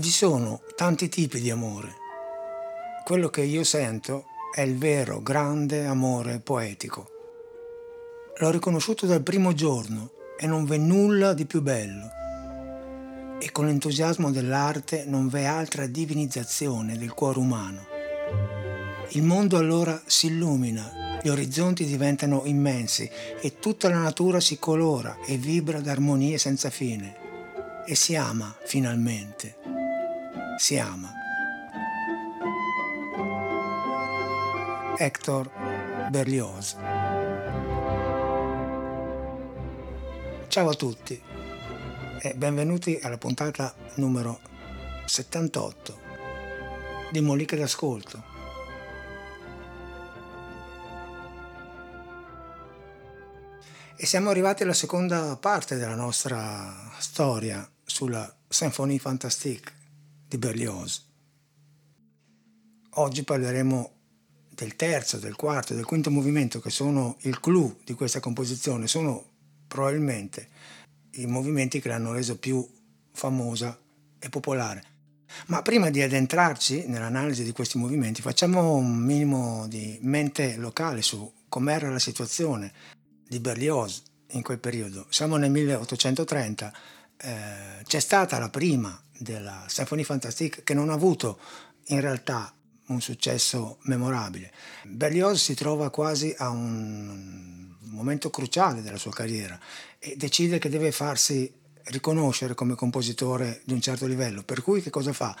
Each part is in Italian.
Vi sono tanti tipi di amore. Quello che io sento è il vero, grande amore poetico. L'ho riconosciuto dal primo giorno e non v'è nulla di più bello. E con l'entusiasmo dell'arte non v'è altra divinizzazione del cuore umano. Il mondo allora si illumina, gli orizzonti diventano immensi e tutta la natura si colora e vibra d'armonie senza fine. E si ama finalmente si ama. Hector Berlioz. Ciao a tutti e benvenuti alla puntata numero 78 di Moliche d'Ascolto. E siamo arrivati alla seconda parte della nostra storia sulla Symphonie Fantastique di Berlioz. Oggi parleremo del terzo, del quarto del quinto movimento che sono il clou di questa composizione, sono probabilmente i movimenti che l'hanno reso più famosa e popolare. Ma prima di addentrarci nell'analisi di questi movimenti facciamo un minimo di mente locale su com'era la situazione di Berlioz in quel periodo. Siamo nel 1830, eh, c'è stata la prima della Symphonie Fantastique che non ha avuto in realtà un successo memorabile. Berlioz si trova quasi a un momento cruciale della sua carriera e decide che deve farsi riconoscere come compositore di un certo livello, per cui che cosa fa?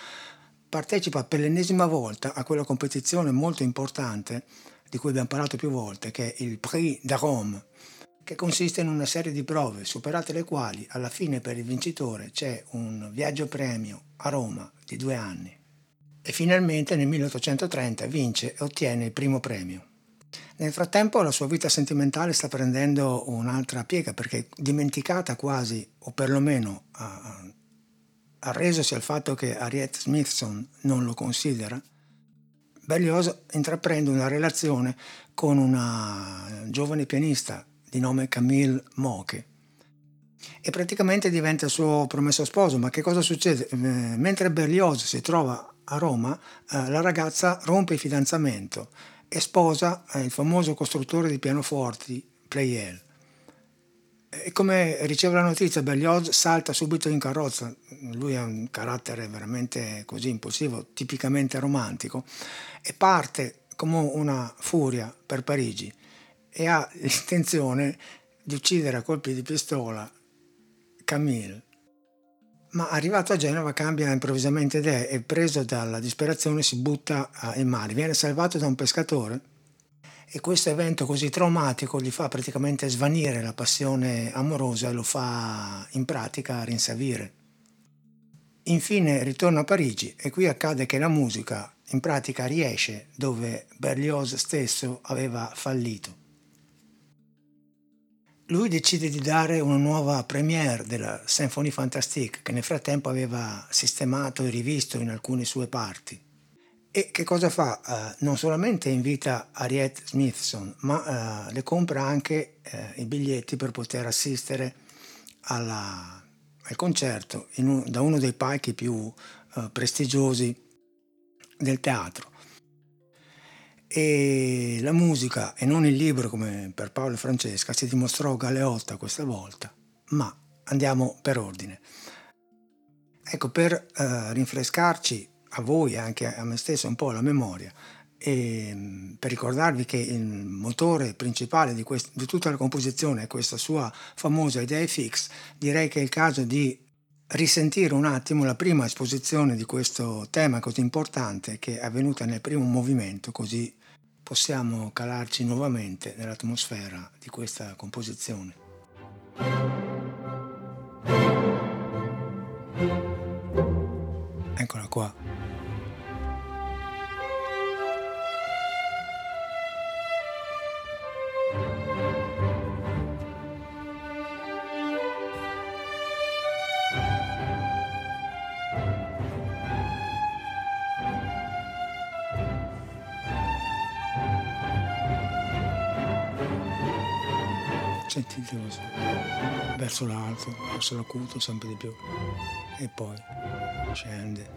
Partecipa per l'ennesima volta a quella competizione molto importante di cui abbiamo parlato più volte, che è il Prix de Rome, che consiste in una serie di prove, superate le quali alla fine per il vincitore c'è un viaggio premio a Roma di due anni. E finalmente nel 1830 vince e ottiene il primo premio. Nel frattempo la sua vita sentimentale sta prendendo un'altra piega perché dimenticata quasi, o perlomeno arresosi al fatto che Harriet Smithson non lo considera, Berlioz intraprende una relazione con una giovane pianista di nome Camille Moche e praticamente diventa il suo promesso sposo. Ma che cosa succede? Eh, mentre Berlioz si trova a Roma, eh, la ragazza rompe il fidanzamento e sposa eh, il famoso costruttore di pianoforti Pleyel. E come riceve la notizia, Berlioz salta subito in carrozza. Lui ha un carattere veramente così impulsivo, tipicamente romantico, e parte come una furia per Parigi e ha l'intenzione di uccidere a colpi di pistola Camille. Ma arrivato a Genova cambia improvvisamente idea e preso dalla disperazione si butta in mare. Viene salvato da un pescatore e questo evento così traumatico gli fa praticamente svanire la passione amorosa e lo fa in pratica rinsavire. Infine ritorna a Parigi e qui accade che la musica in pratica riesce dove Berlioz stesso aveva fallito lui decide di dare una nuova premiere della Symphonie Fantastique che nel frattempo aveva sistemato e rivisto in alcune sue parti. E che cosa fa? Uh, non solamente invita Harriet Smithson, ma uh, le compra anche uh, i biglietti per poter assistere alla, al concerto un, da uno dei palchi più prestigiosi del teatro e la musica e non il libro come per Paolo e Francesca si dimostrò galeotta questa volta, ma andiamo per ordine. Ecco, per eh, rinfrescarci a voi e anche a me stesso un po' la memoria e mm, per ricordarvi che il motore principale di, quest- di tutta la composizione è questa sua famosa idea fix, direi che è il caso di risentire un attimo la prima esposizione di questo tema così importante che è avvenuta nel primo movimento, così possiamo calarci nuovamente nell'atmosfera di questa composizione. Eccola qua. Così, verso l'alto, verso l'acuto sempre di più e poi scende.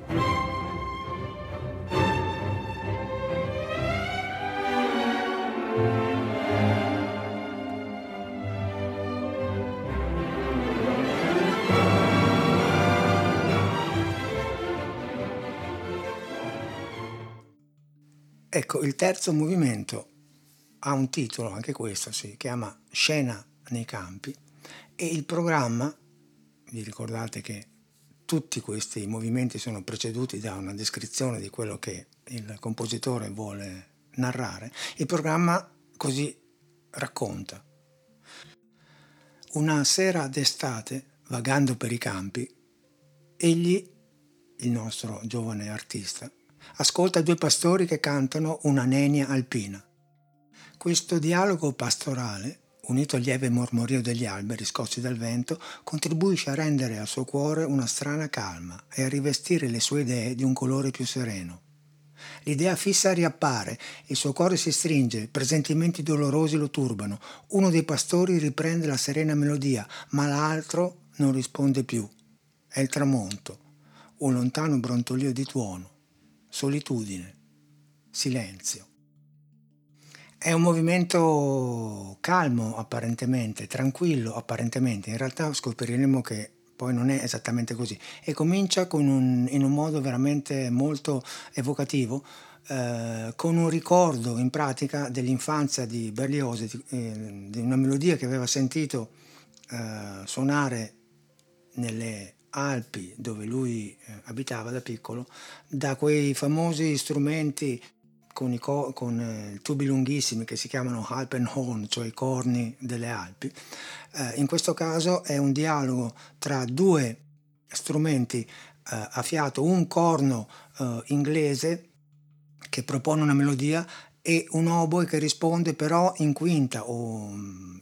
Ecco, il terzo movimento ha un titolo, anche questo si chiama Scena nei campi e il programma, vi ricordate che tutti questi movimenti sono preceduti da una descrizione di quello che il compositore vuole narrare, il programma così racconta. Una sera d'estate, vagando per i campi, egli, il nostro giovane artista, ascolta due pastori che cantano una nenia alpina. Questo dialogo pastorale, unito al lieve mormorio degli alberi scossi dal vento, contribuisce a rendere al suo cuore una strana calma e a rivestire le sue idee di un colore più sereno. L'idea fissa riappare, il suo cuore si stringe, presentimenti dolorosi lo turbano. Uno dei pastori riprende la serena melodia, ma l'altro non risponde più. È il tramonto, un lontano brontolio di tuono solitudine, silenzio. È un movimento calmo apparentemente, tranquillo apparentemente, in realtà scopriremo che poi non è esattamente così. E comincia un, in un modo veramente molto evocativo eh, con un ricordo in pratica dell'infanzia di Berlioz, di, eh, di una melodia che aveva sentito eh, suonare nelle Alpi, dove lui eh, abitava da piccolo, da quei famosi strumenti con co- con, eh, tubi lunghissimi che si chiamano Alpenhorn, cioè i corni delle Alpi. Eh, in questo caso è un dialogo tra due strumenti eh, a fiato, un corno eh, inglese che propone una melodia e un oboe che risponde però in quinta o mm,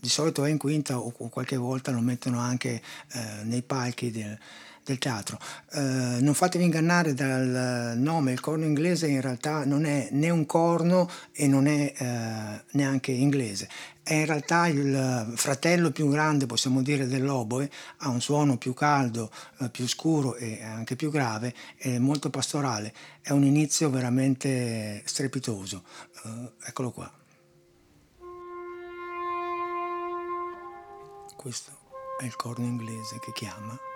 di solito è in quinta o qualche volta lo mettono anche eh, nei palchi del, del teatro. Eh, non fatevi ingannare dal nome, il corno inglese in realtà non è né un corno e non è eh, neanche inglese, è in realtà il fratello più grande, possiamo dire, dell'oboe, ha un suono più caldo, eh, più scuro e anche più grave, è molto pastorale, è un inizio veramente strepitoso. Eh, eccolo qua. Questo è il corno inglese che chiama.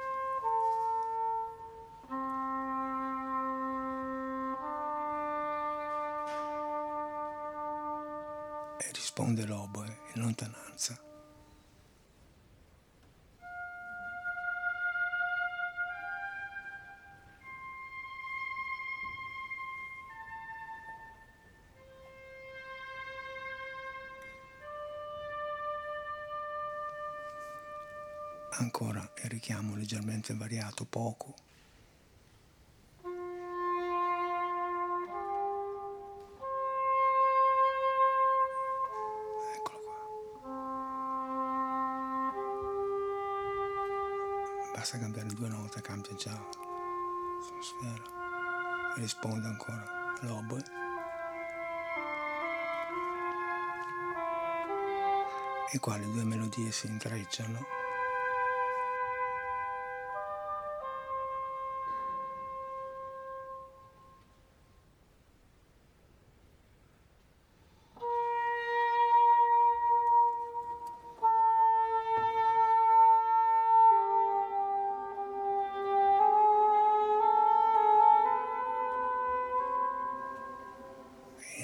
E risponde l'oboe in lontananza. ancora il richiamo leggermente variato, poco. E qua le due melodie si intrecciano.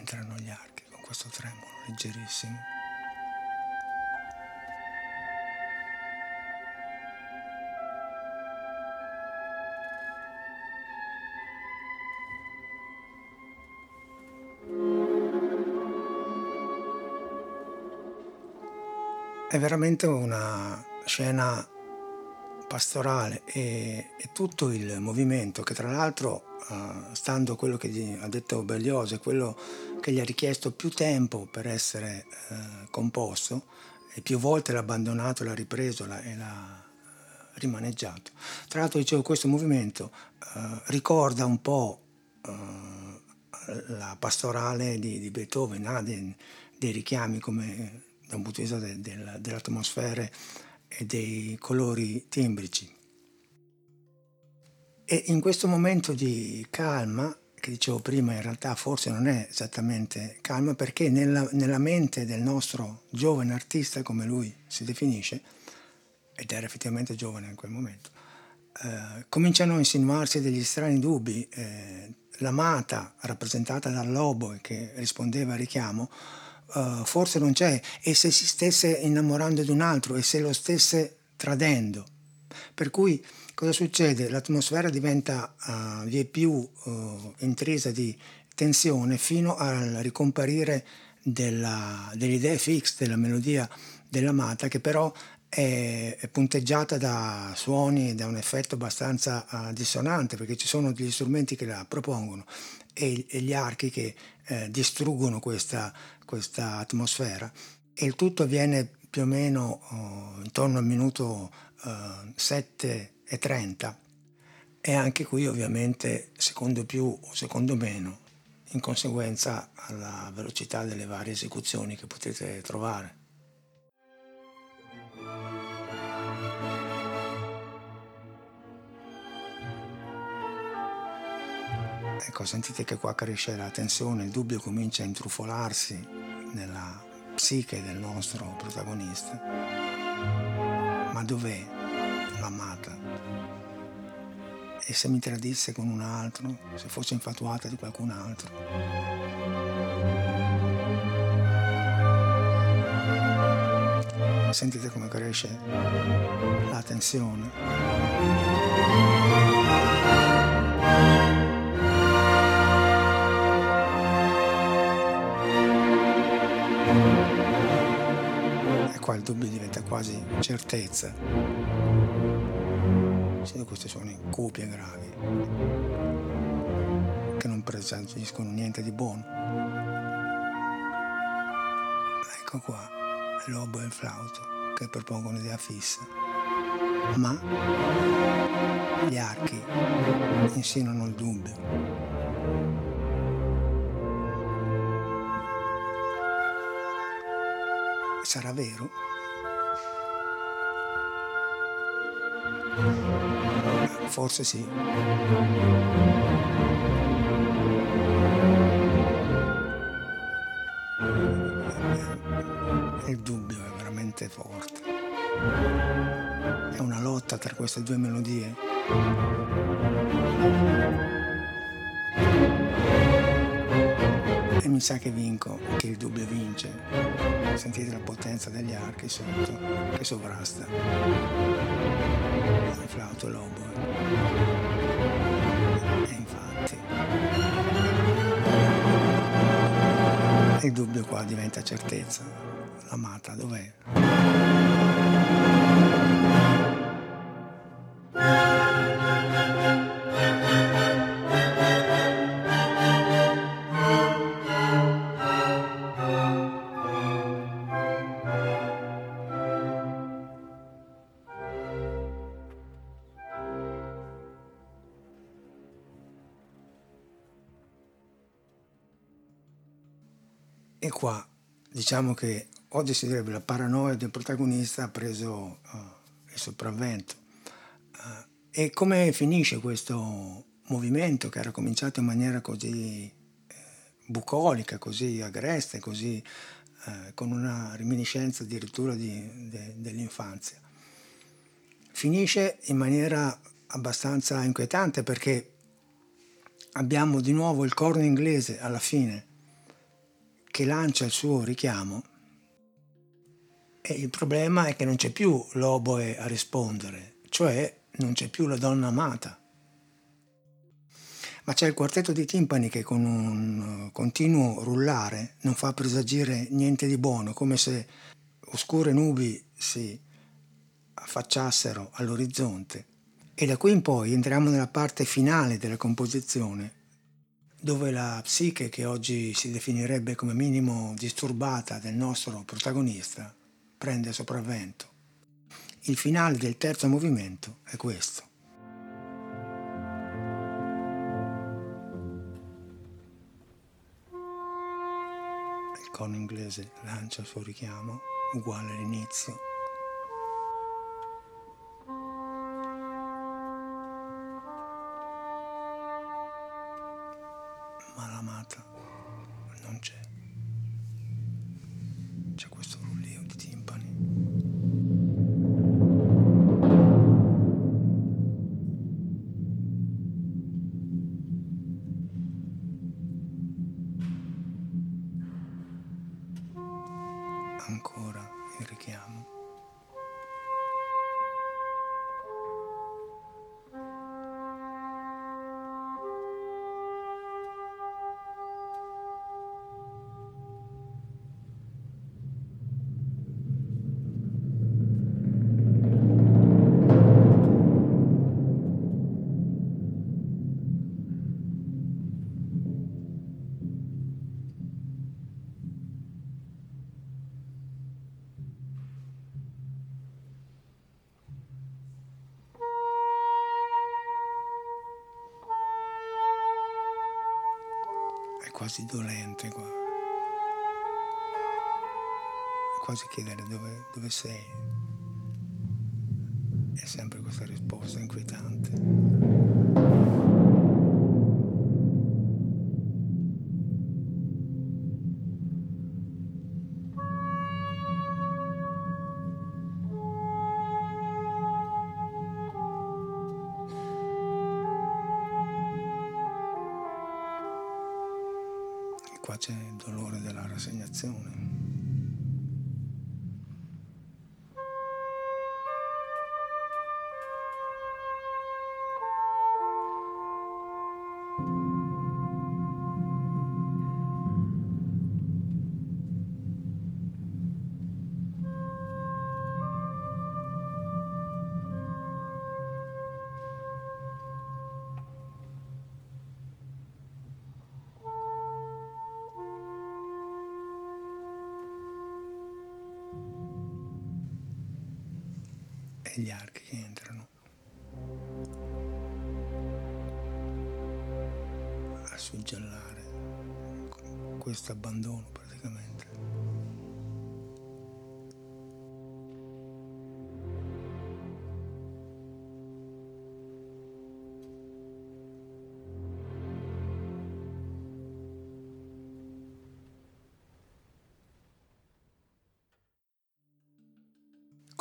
entrano gli archi con questo tremolo leggerissimo. È veramente una scena pastorale e, e, tutto il movimento che tra l'altro uh, stando a quello che ha detto Berlioz è quello che gli ha richiesto più tempo per essere uh, composto e più volte l'ha abbandonato, l'ha ripreso l'ha, e l'ha uh, rimaneggiato. Tra l'altro dicevo questo movimento ricorda un po' la pastorale di, di Beethoven, ha dei, dei richiami come da un punto di vista de, de, delle atmosfere e dei colori timbrici. E in questo momento di calma, che dicevo prima, in realtà forse non è esattamente calma, perché nella, nella mente del nostro giovane artista, come lui si definisce, ed era effettivamente giovane in quel momento, eh, cominciano a insinuarsi degli strani dubbi. Eh, l'amata, rappresentata dal lobo che rispondeva al richiamo, eh, forse non c'è, e se si stesse innamorando di un altro e se lo stesse tradendo. Per cui cosa succede? L'atmosfera diventa uh, vie più uh, intrisa di tensione fino al ricomparire della, delle idee fix della melodia dell'amata che però è, punteggiata da suoni, da un effetto abbastanza uh, dissonante perché ci sono degli strumenti che la propongono e, e gli archi che eh, distruggono questa, questa, atmosfera e il tutto avviene più o meno uh, intorno al minuto uh, 7 e 30 e anche qui ovviamente secondo più o secondo meno in conseguenza alla velocità delle varie esecuzioni che potete trovare. Ecco, sentite che qua cresce la tensione, il dubbio comincia a intrufolarsi nella psiche del nostro protagonista. Ma dov'è l'amata? E se mi tradisse con un altro, se fosse infatuata di qualcun altro? Sentite come cresce la tensione. qua il dubbio diventa quasi certezza. Sento questi suoni cupi e gravi che non presangiscono niente di buono. Ecco qua il lobo e il flauto che propongono idea fissa. Ma gli archi insinuano il dubbio. Sarà vero? Forse sì. Queste due melodie. E mi sa che vinco, che il dubbio vince sentite la potenza degli archi sotto che sovrasta il flauto lobo e infatti il dubbio qua diventa certezza l'amata dov'è? E qua diciamo che oggi si direbbe la paranoia del protagonista ha preso uh, il sopravvento. Uh, e come finisce questo movimento che era cominciato in maniera così eh, bucolica, così agreste, così eh, con una reminiscenza addirittura di, de, dell'infanzia? Finisce in maniera abbastanza inquietante perché abbiamo di nuovo il corno inglese alla fine che lancia il suo richiamo e il problema è che non c'è più l'oboe a rispondere, cioè non c'è più la donna amata. Ma c'è il quartetto di timpani che con un continuo rullare non fa presagire niente di buono, come se oscure nubi si affacciassero all'orizzonte. E da qui in poi entriamo nella parte finale della composizione, dove la psiche che oggi si definirebbe come minimo disturbata del nostro protagonista prende sopravvento. Il finale del terzo movimento è questo. Il corno inglese lancia il suo richiamo uguale all'inizio. Quasi dolente qua. Quasi chiedere dove, dove sei. È sempre questa risposta inquietante. Qua c'è il dolore della rassegnazione.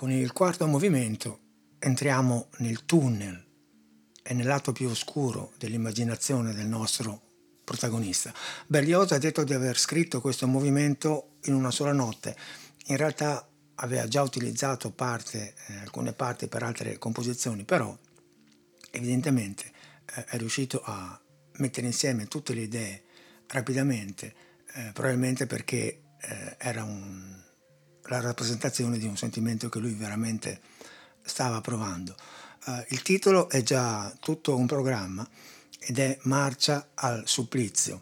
Con il quarto movimento entriamo nel tunnel e nel lato più oscuro dell'immaginazione del nostro protagonista. Berlioz ha detto di aver scritto questo movimento in una sola notte. In realtà aveva già utilizzato parte, eh, alcune parti per altre composizioni, però evidentemente eh, è riuscito a mettere insieme tutte le idee rapidamente, eh, probabilmente perché eh, era un, la rappresentazione di un sentimento che lui veramente stava provando. Uh, il titolo è già tutto un programma ed è Marcia al supplizio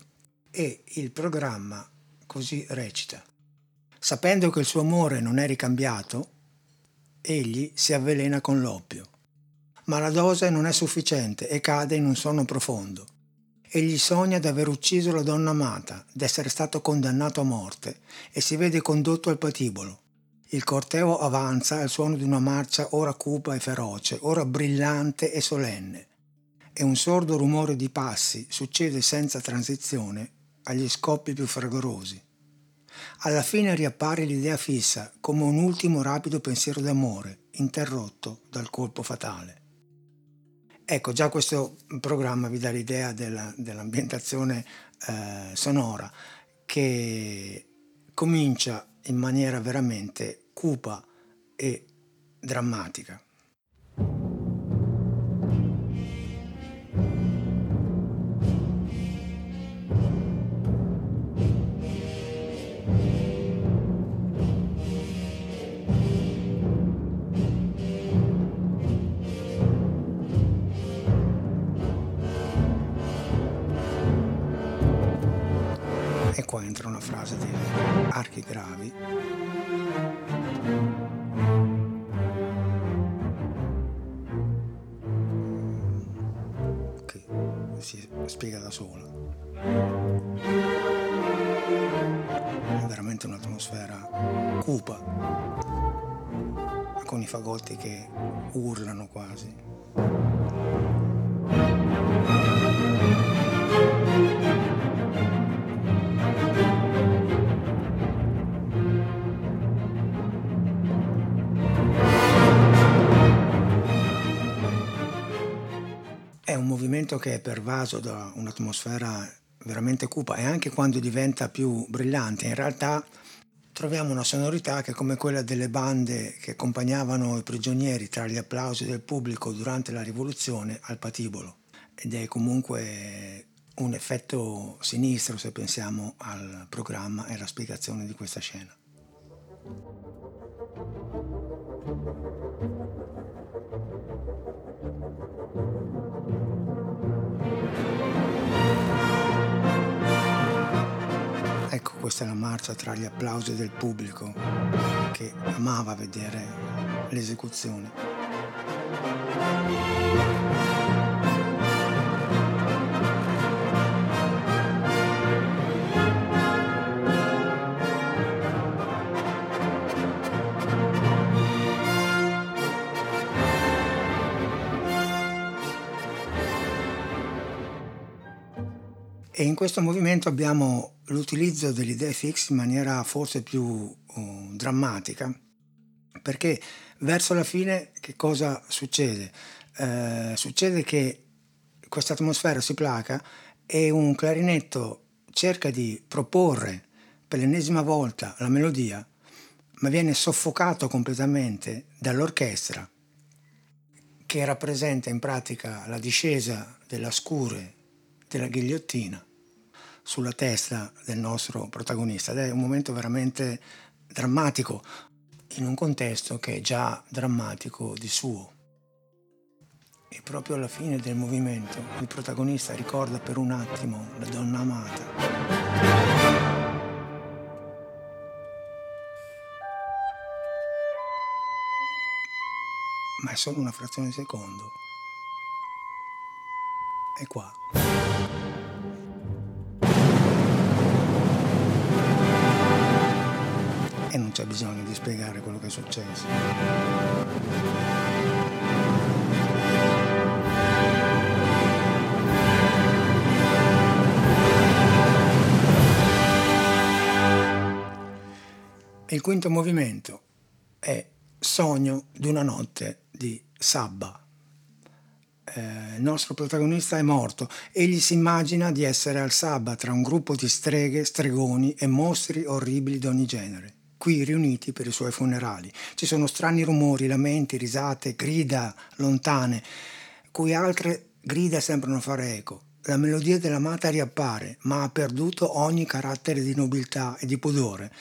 e il programma così recita. Sapendo che il suo amore non è ricambiato, egli si avvelena con l'oppio. Ma la dose non è sufficiente e cade in un sonno profondo. Egli sogna di aver ucciso la donna amata, d'essere stato condannato a morte e si vede condotto al patibolo. Il corteo avanza al suono di una marcia ora cupa e feroce, ora brillante e solenne. E un sordo rumore di passi succede senza transizione agli scoppi più fragorosi. Alla fine riappare l'idea fissa come un ultimo rapido pensiero d'amore, interrotto dal colpo fatale. Ecco, già questo programma vi dà l'idea della, dell'ambientazione eh, sonora che comincia in maniera veramente cupa e drammatica. Qua entra una frase di archi gravi che si spiega da sola. È veramente un'atmosfera cupa, con i fagotti che urlano quasi. Un movimento che è pervaso da un'atmosfera veramente cupa e anche quando diventa più brillante, in realtà troviamo una sonorità che è come quella delle bande che accompagnavano i prigionieri tra gli applausi del pubblico durante la rivoluzione al patibolo ed è comunque un effetto sinistro se pensiamo al programma e alla spiegazione di questa scena. Questa è la marcia tra gli applausi del pubblico che amava vedere l'esecuzione. E in questo movimento abbiamo l'utilizzo dell'idea fix in maniera forse più uh, drammatica, perché verso la fine che cosa succede? Eh, succede che questa atmosfera si placa e un clarinetto cerca di proporre per l'ennesima volta la melodia, ma viene soffocato completamente dall'orchestra che rappresenta in pratica la discesa della scure della ghigliottina sulla testa del nostro protagonista ed è un momento veramente drammatico in un contesto che è già drammatico di suo. E proprio alla fine del movimento il protagonista ricorda per un attimo la donna amata. Ma è solo una frazione di secondo. È qua. E non c'è bisogno di spiegare quello che è successo. Il quinto movimento è Sogno di una notte di Sabba. Eh, il nostro protagonista è morto. Egli si immagina di essere al Sabba tra un gruppo di streghe, stregoni e mostri orribili di ogni genere qui riuniti per i suoi funerali. Ci sono strani rumori, lamenti, risate, grida lontane, cui altre grida sembrano fare eco. La melodia dell'amata riappare, ma ha perduto ogni carattere di nobiltà e di pudore.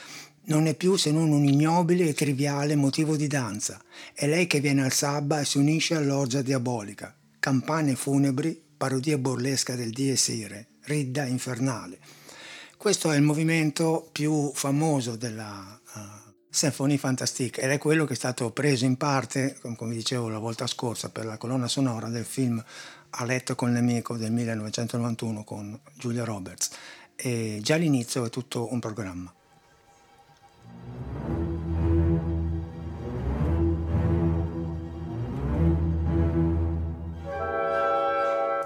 Non è più se non un ignobile e triviale motivo di danza. È lei che viene al sabba e si unisce all'orgia diabolica. Campane funebri, parodia burlesca del dies irae, ridda infernale. Questo è il movimento più famoso della Symphonie Fantastique ed è quello che è stato preso in parte, come dicevo la volta scorsa, per la colonna sonora del film A letto col nemico del 1991 con Julia Roberts. E già all'inizio è tutto un programma.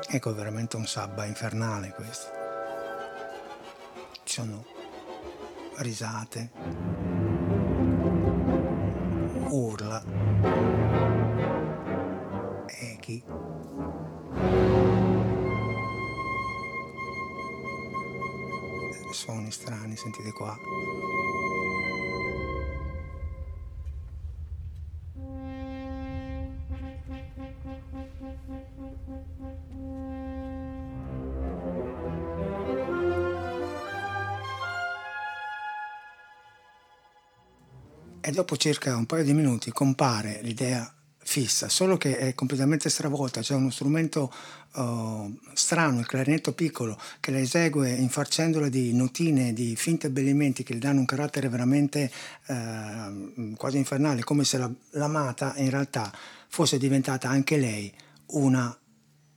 Ecco, veramente un sabba infernale questo ci sono risate, echi. Suoni strani, sentite qua. e dopo circa un paio di minuti compare l'idea fissa, solo che è completamente stravolta, c'è uno strumento uh, strano, il clarinetto piccolo, che la esegue infarcendola di notine, di finti abbellimenti che gli danno un carattere veramente uh, quasi infernale, come se la, l'amata in realtà fosse diventata anche lei una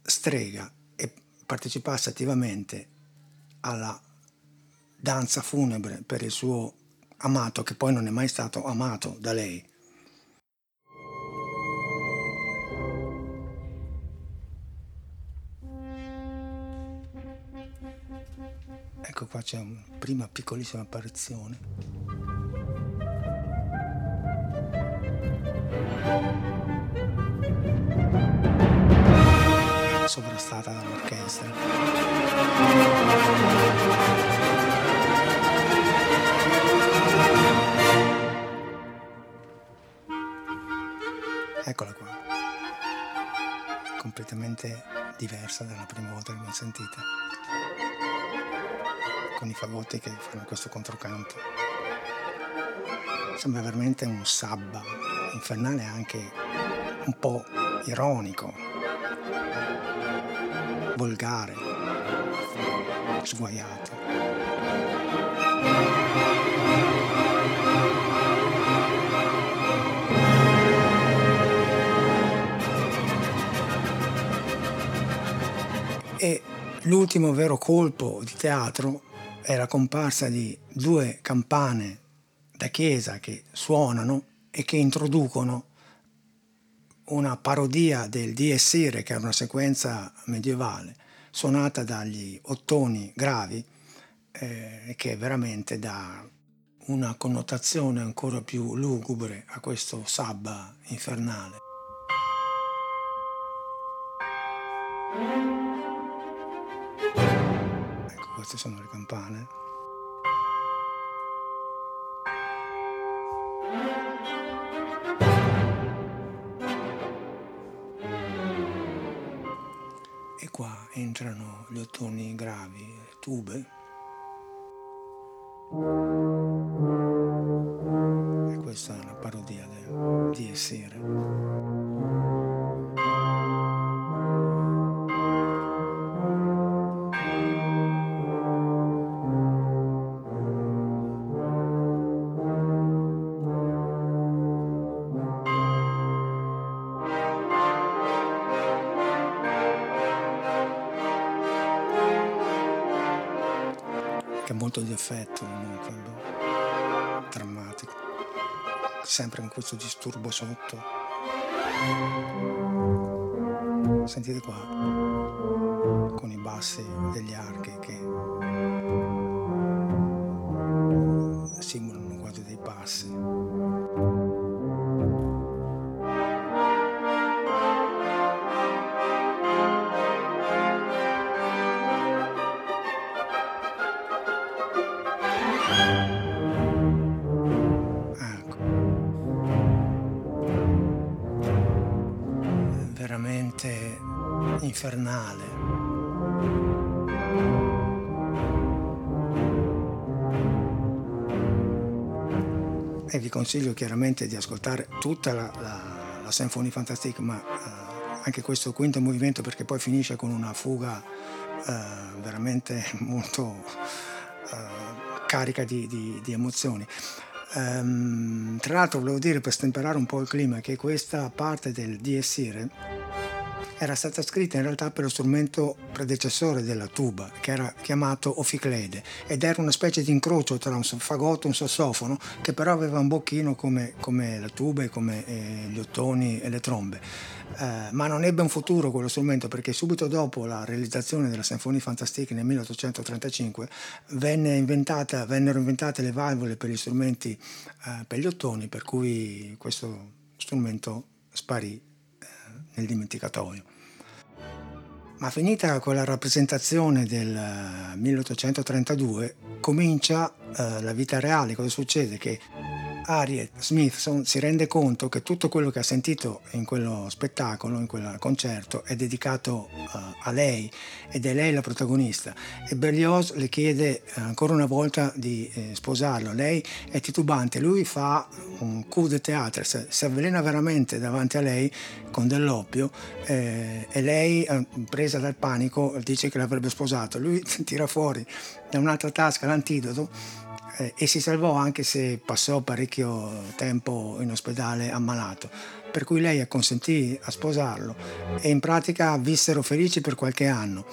strega e partecipasse attivamente alla danza funebre per il suo amato che poi non è mai stato amato da lei. Ecco qua c'è una prima piccolissima apparizione. Sovrastata dall'orchestra. Eccola qua, completamente diversa dalla prima volta che l'abbiamo sentita, con i fagotti che fanno questo controcanto. Sembra veramente un sabba infernale anche un po' ironico, volgare, sguaiato. E l'ultimo vero colpo di teatro è la comparsa di due campane da chiesa che suonano e che introducono una parodia del Dies Irae, che era una sequenza medievale, suonata dagli ottoni gravi, eh, che veramente dà una connotazione ancora più lugubre a questo sabba infernale. Queste sono le campane. E qua entrano gli ottoni gravi, tube. Molto di effetto comunque, drammatico, sempre con questo disturbo sotto. Sentite qua, con i bassi degli archi che consiglio chiaramente di ascoltare tutta la, la, la Symphonie Fantastique, ma eh, anche questo quinto movimento perché poi finisce con una fuga eh, veramente molto eh, carica di, di, di emozioni. Um, tra l'altro volevo dire per stemperare un po' il clima che questa parte del Dies Irae era stata scritta in realtà per lo strumento predecessore della tuba, che era chiamato oficlede, ed era una specie di incrocio tra un fagotto e un sassofono, che però aveva un bocchino come, come la tuba e come eh, gli ottoni e le trombe. Eh, ma non ebbe un futuro quello strumento perché subito dopo la realizzazione della Sinfonia Fantastique nel 1835 venne inventata, vennero inventate le valvole per gli strumenti eh, per gli ottoni, per cui questo strumento sparì nel dimenticatoio. Ma finita quella rappresentazione del 1832 comincia eh, la vita reale. Cosa succede? Che Harriet Smithson si rende conto che tutto quello che ha sentito in quello spettacolo, in quel concerto, è dedicato uh, a lei ed è lei la protagonista. E Berlioz le chiede uh, ancora una volta di eh, sposarlo. Lei è titubante, lui fa un coup de théâtre, si avvelena veramente davanti a lei con dell'oppio eh, e lei, eh, presa dal panico, dice che l'avrebbe sposato. Lui tira fuori da un'altra tasca l'antidoto eh, e si salvò anche se passò parecchio tempo in ospedale ammalato. Per cui lei acconsentì a sposarlo e in pratica vissero felici per qualche anno.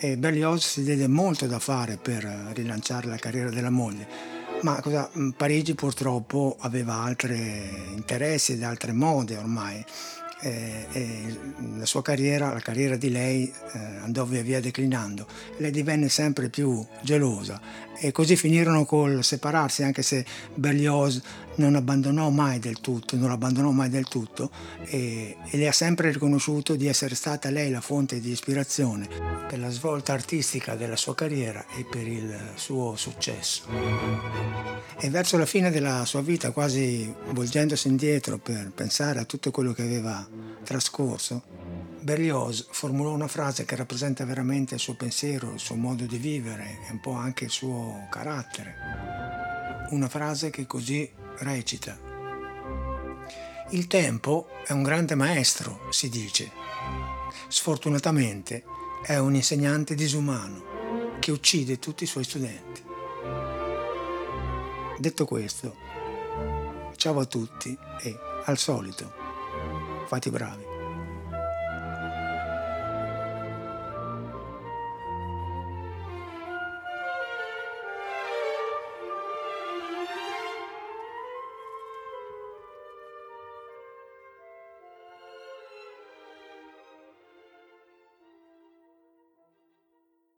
E Berlioz si diede molto da fare per rilanciare la carriera della moglie. Ma cosa, Parigi purtroppo aveva altri interessi ed altre mode ormai eh, e la sua carriera, la carriera di lei eh, andò via via declinando. Lei divenne sempre più gelosa e così finirono col separarsi anche se Berlioz non abbandonò mai del tutto, non l'abbandonò mai del tutto e, e le ha sempre riconosciuto di essere stata lei la fonte di ispirazione per la svolta artistica della sua carriera e per il suo successo. E verso la fine della sua vita, quasi volgendosi indietro per pensare a tutto quello che aveva trascorso, Berlioz formulò una frase che rappresenta veramente il suo pensiero, il suo modo di vivere e un po' anche il suo carattere. Una frase che così recita. Il tempo è un grande maestro, si dice. Sfortunatamente è un insegnante disumano che uccide tutti i suoi studenti. Detto questo, ciao a tutti e al solito, fate bravi.